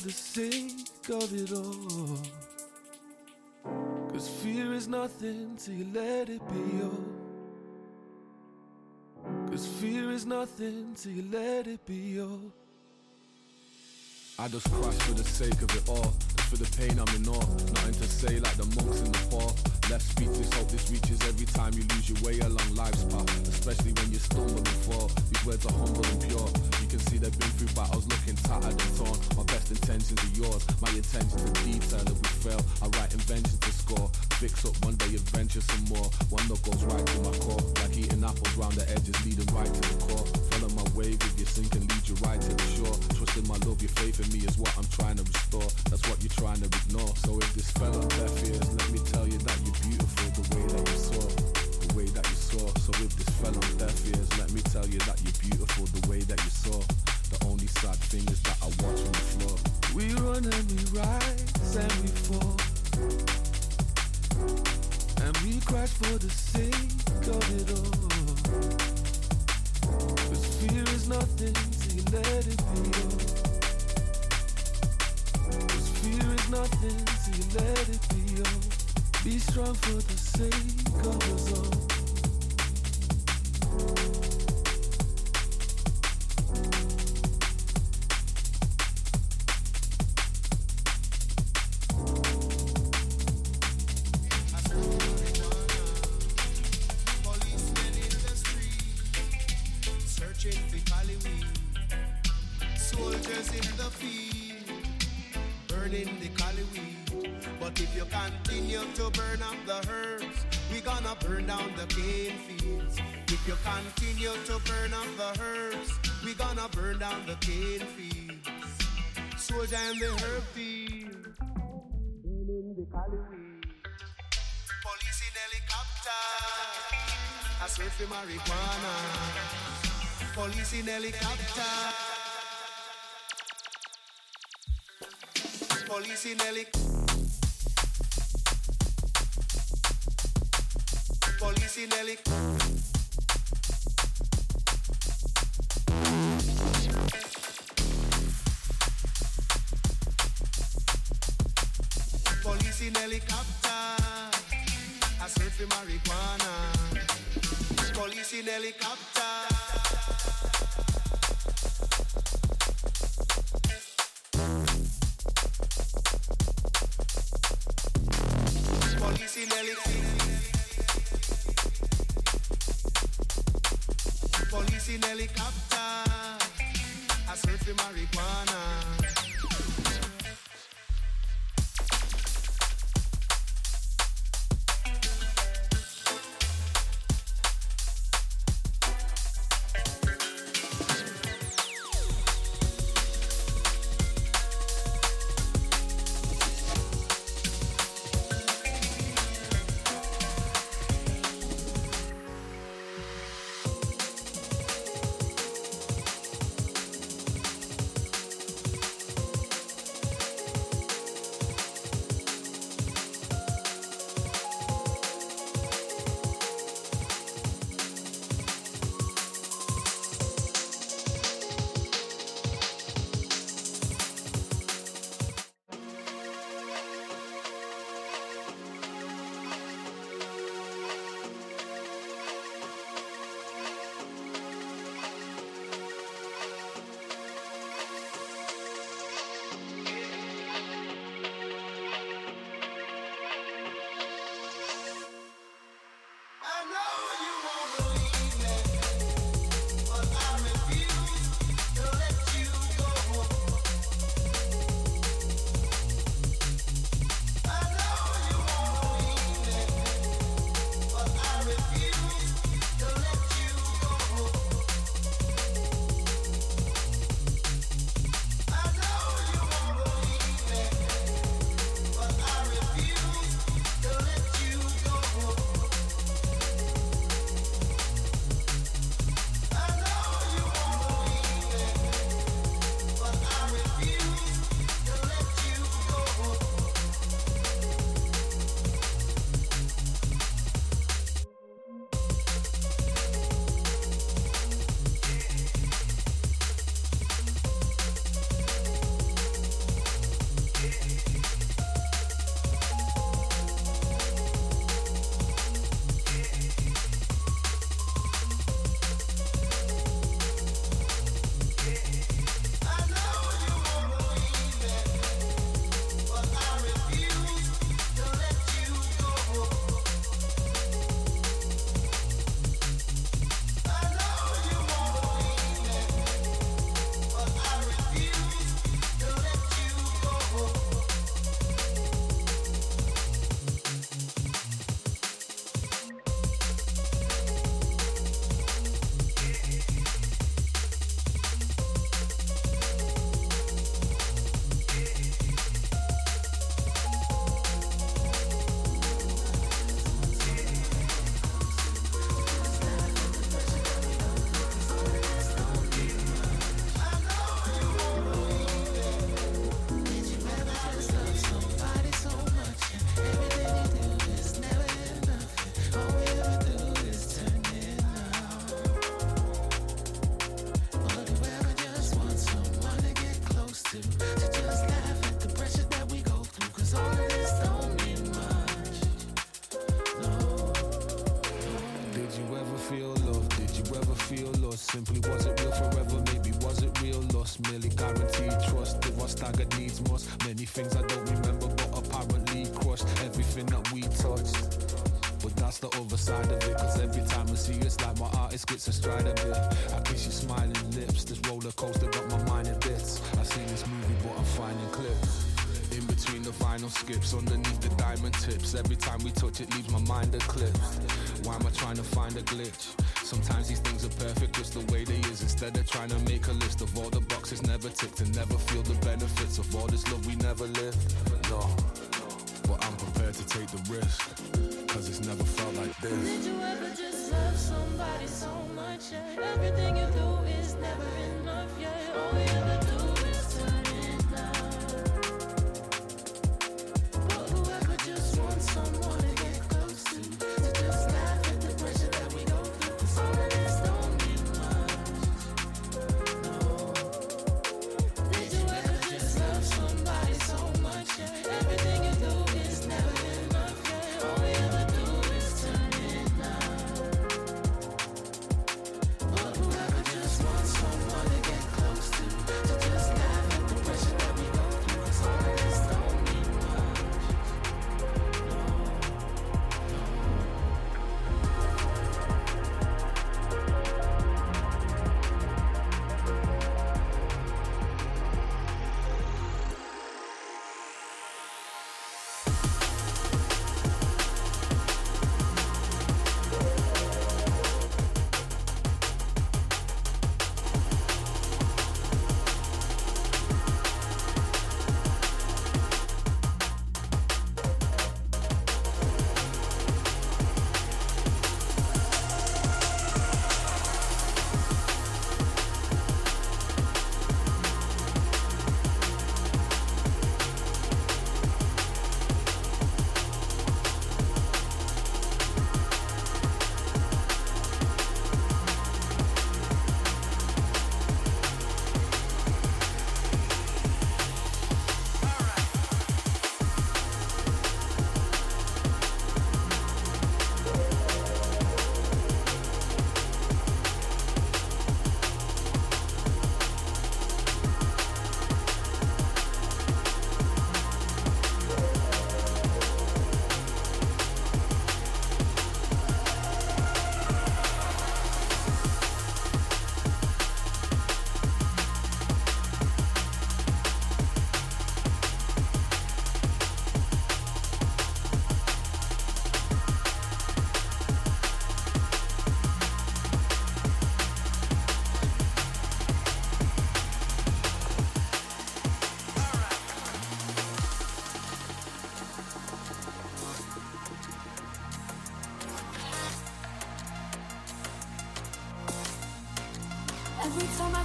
for the sake of it all. Cause fear is nothing till you let it be yours. Cause fear is nothing till you let it be yours. I just crash for the sake of it all. For the pain I'm in awe. Nothing to say like the monks in the Nepal. Left speechless, hope this reaches every time you lose your way along life's path. Especially when you stumble and fall. These words are humble and pure. You can see they've been through battles looking tattered and torn. My best intentions are yours. My intentions are detail. If we fail, I write inventions to score. Fix up one day, adventure some more. One that goes right to my core. Like eating apples round the edges, Police in helicopter, I search for marijuana. Police in helicopter. Police in helicopter. Police in helicopter. For marijuana. Police in helicopter. Vinyl underneath the diamond tips. Every time we touch it, leaves my mind eclipsed. Why am I trying to find a glitch? Sometimes these things are perfect just the way they is. Instead of trying to make a list of all the boxes never ticked and never feel the benefits of all this love we never lived. No, but I'm prepared to take the risk. Cause it's never felt like this. Did you ever just love somebody so much? Yeah? Everything you do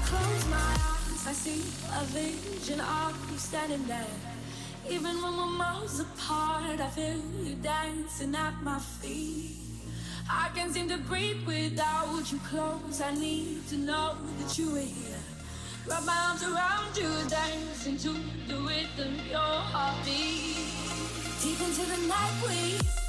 close my eyes, I see a vision of you standing there. Even when we're miles apart, I feel you dancing at my feet. I can't seem to breathe without you close. I need to know that you are here. Wrap my arms around you, dancing to the rhythm, your heartbeat. Deep into the night we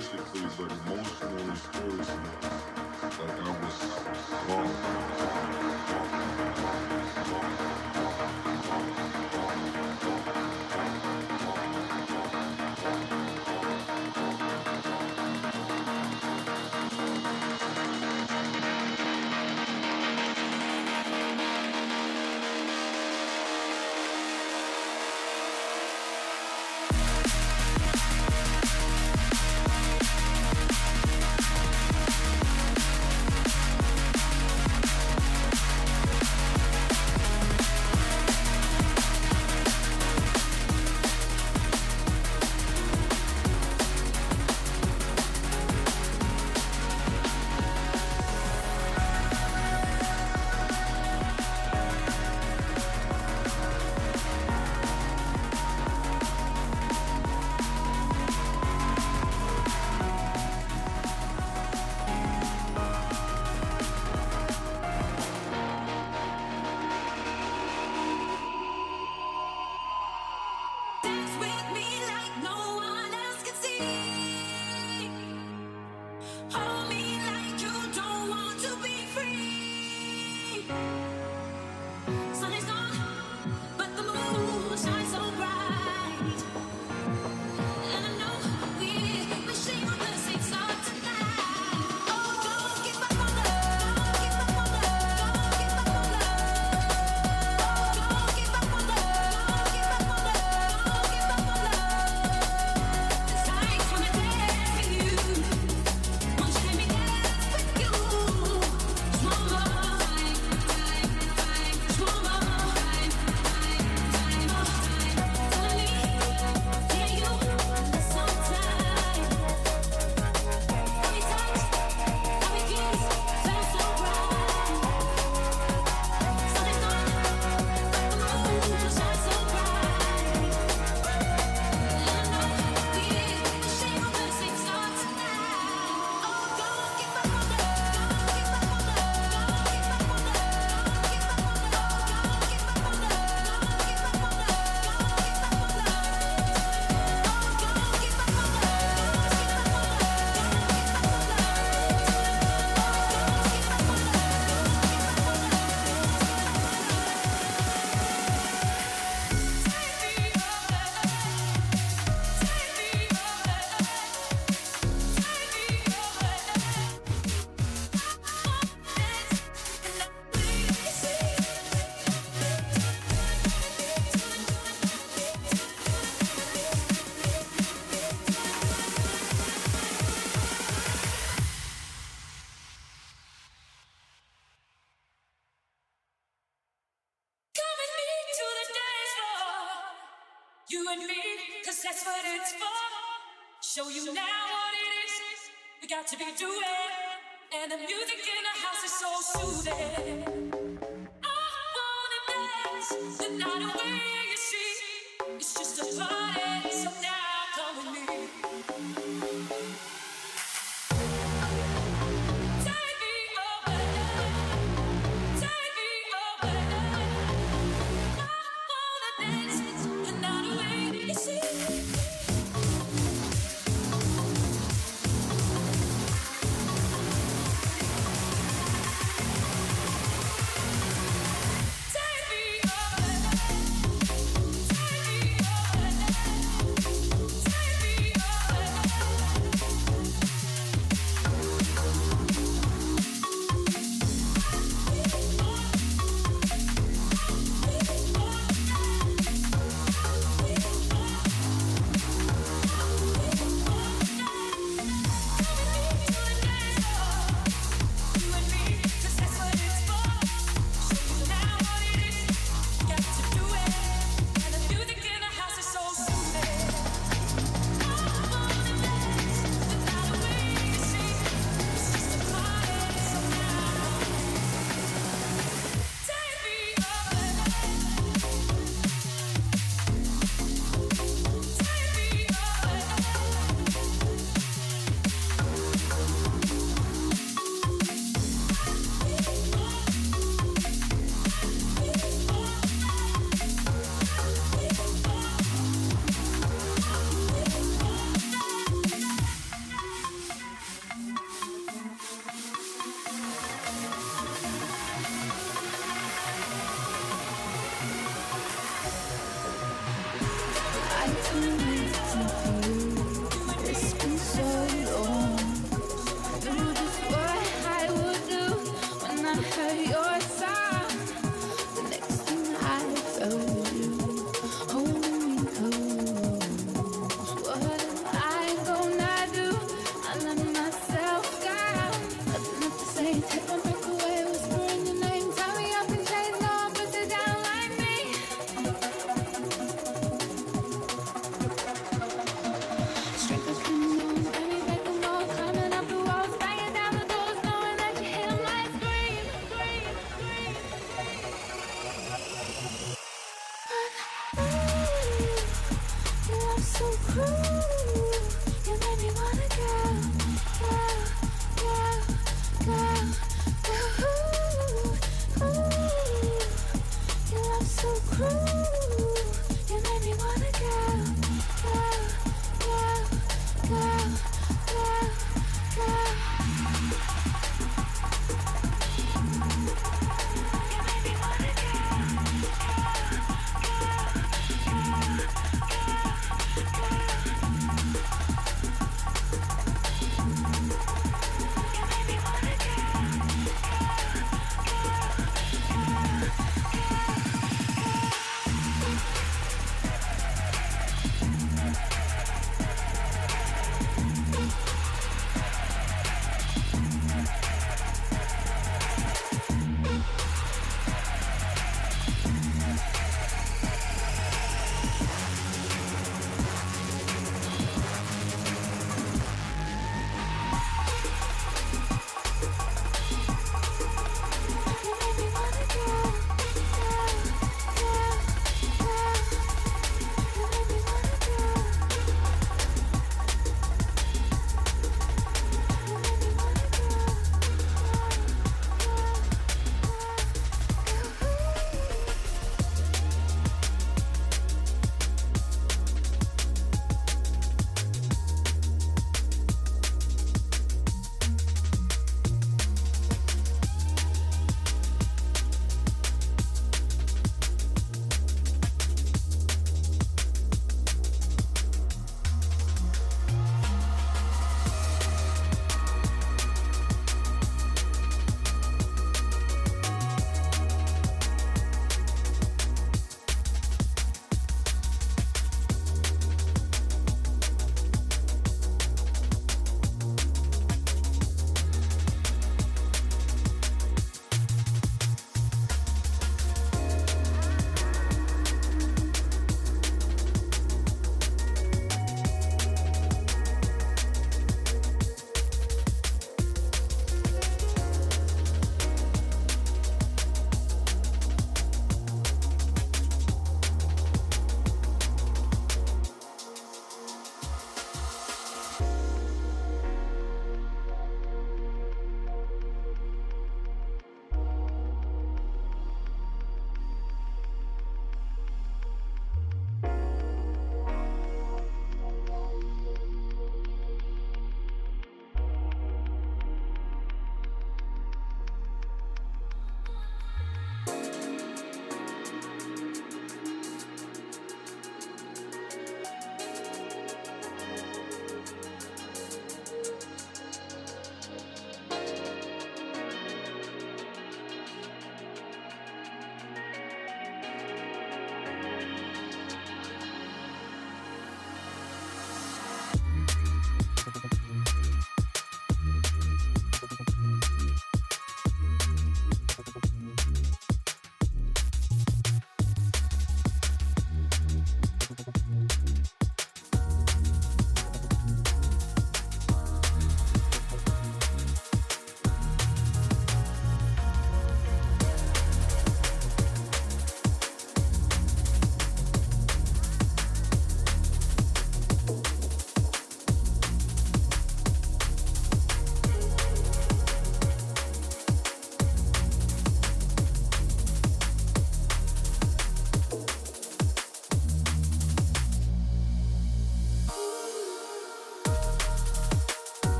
physically, but emotionally, spiritually, like I was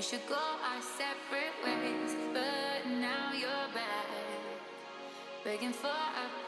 We should go our separate ways, but now you're back, begging for a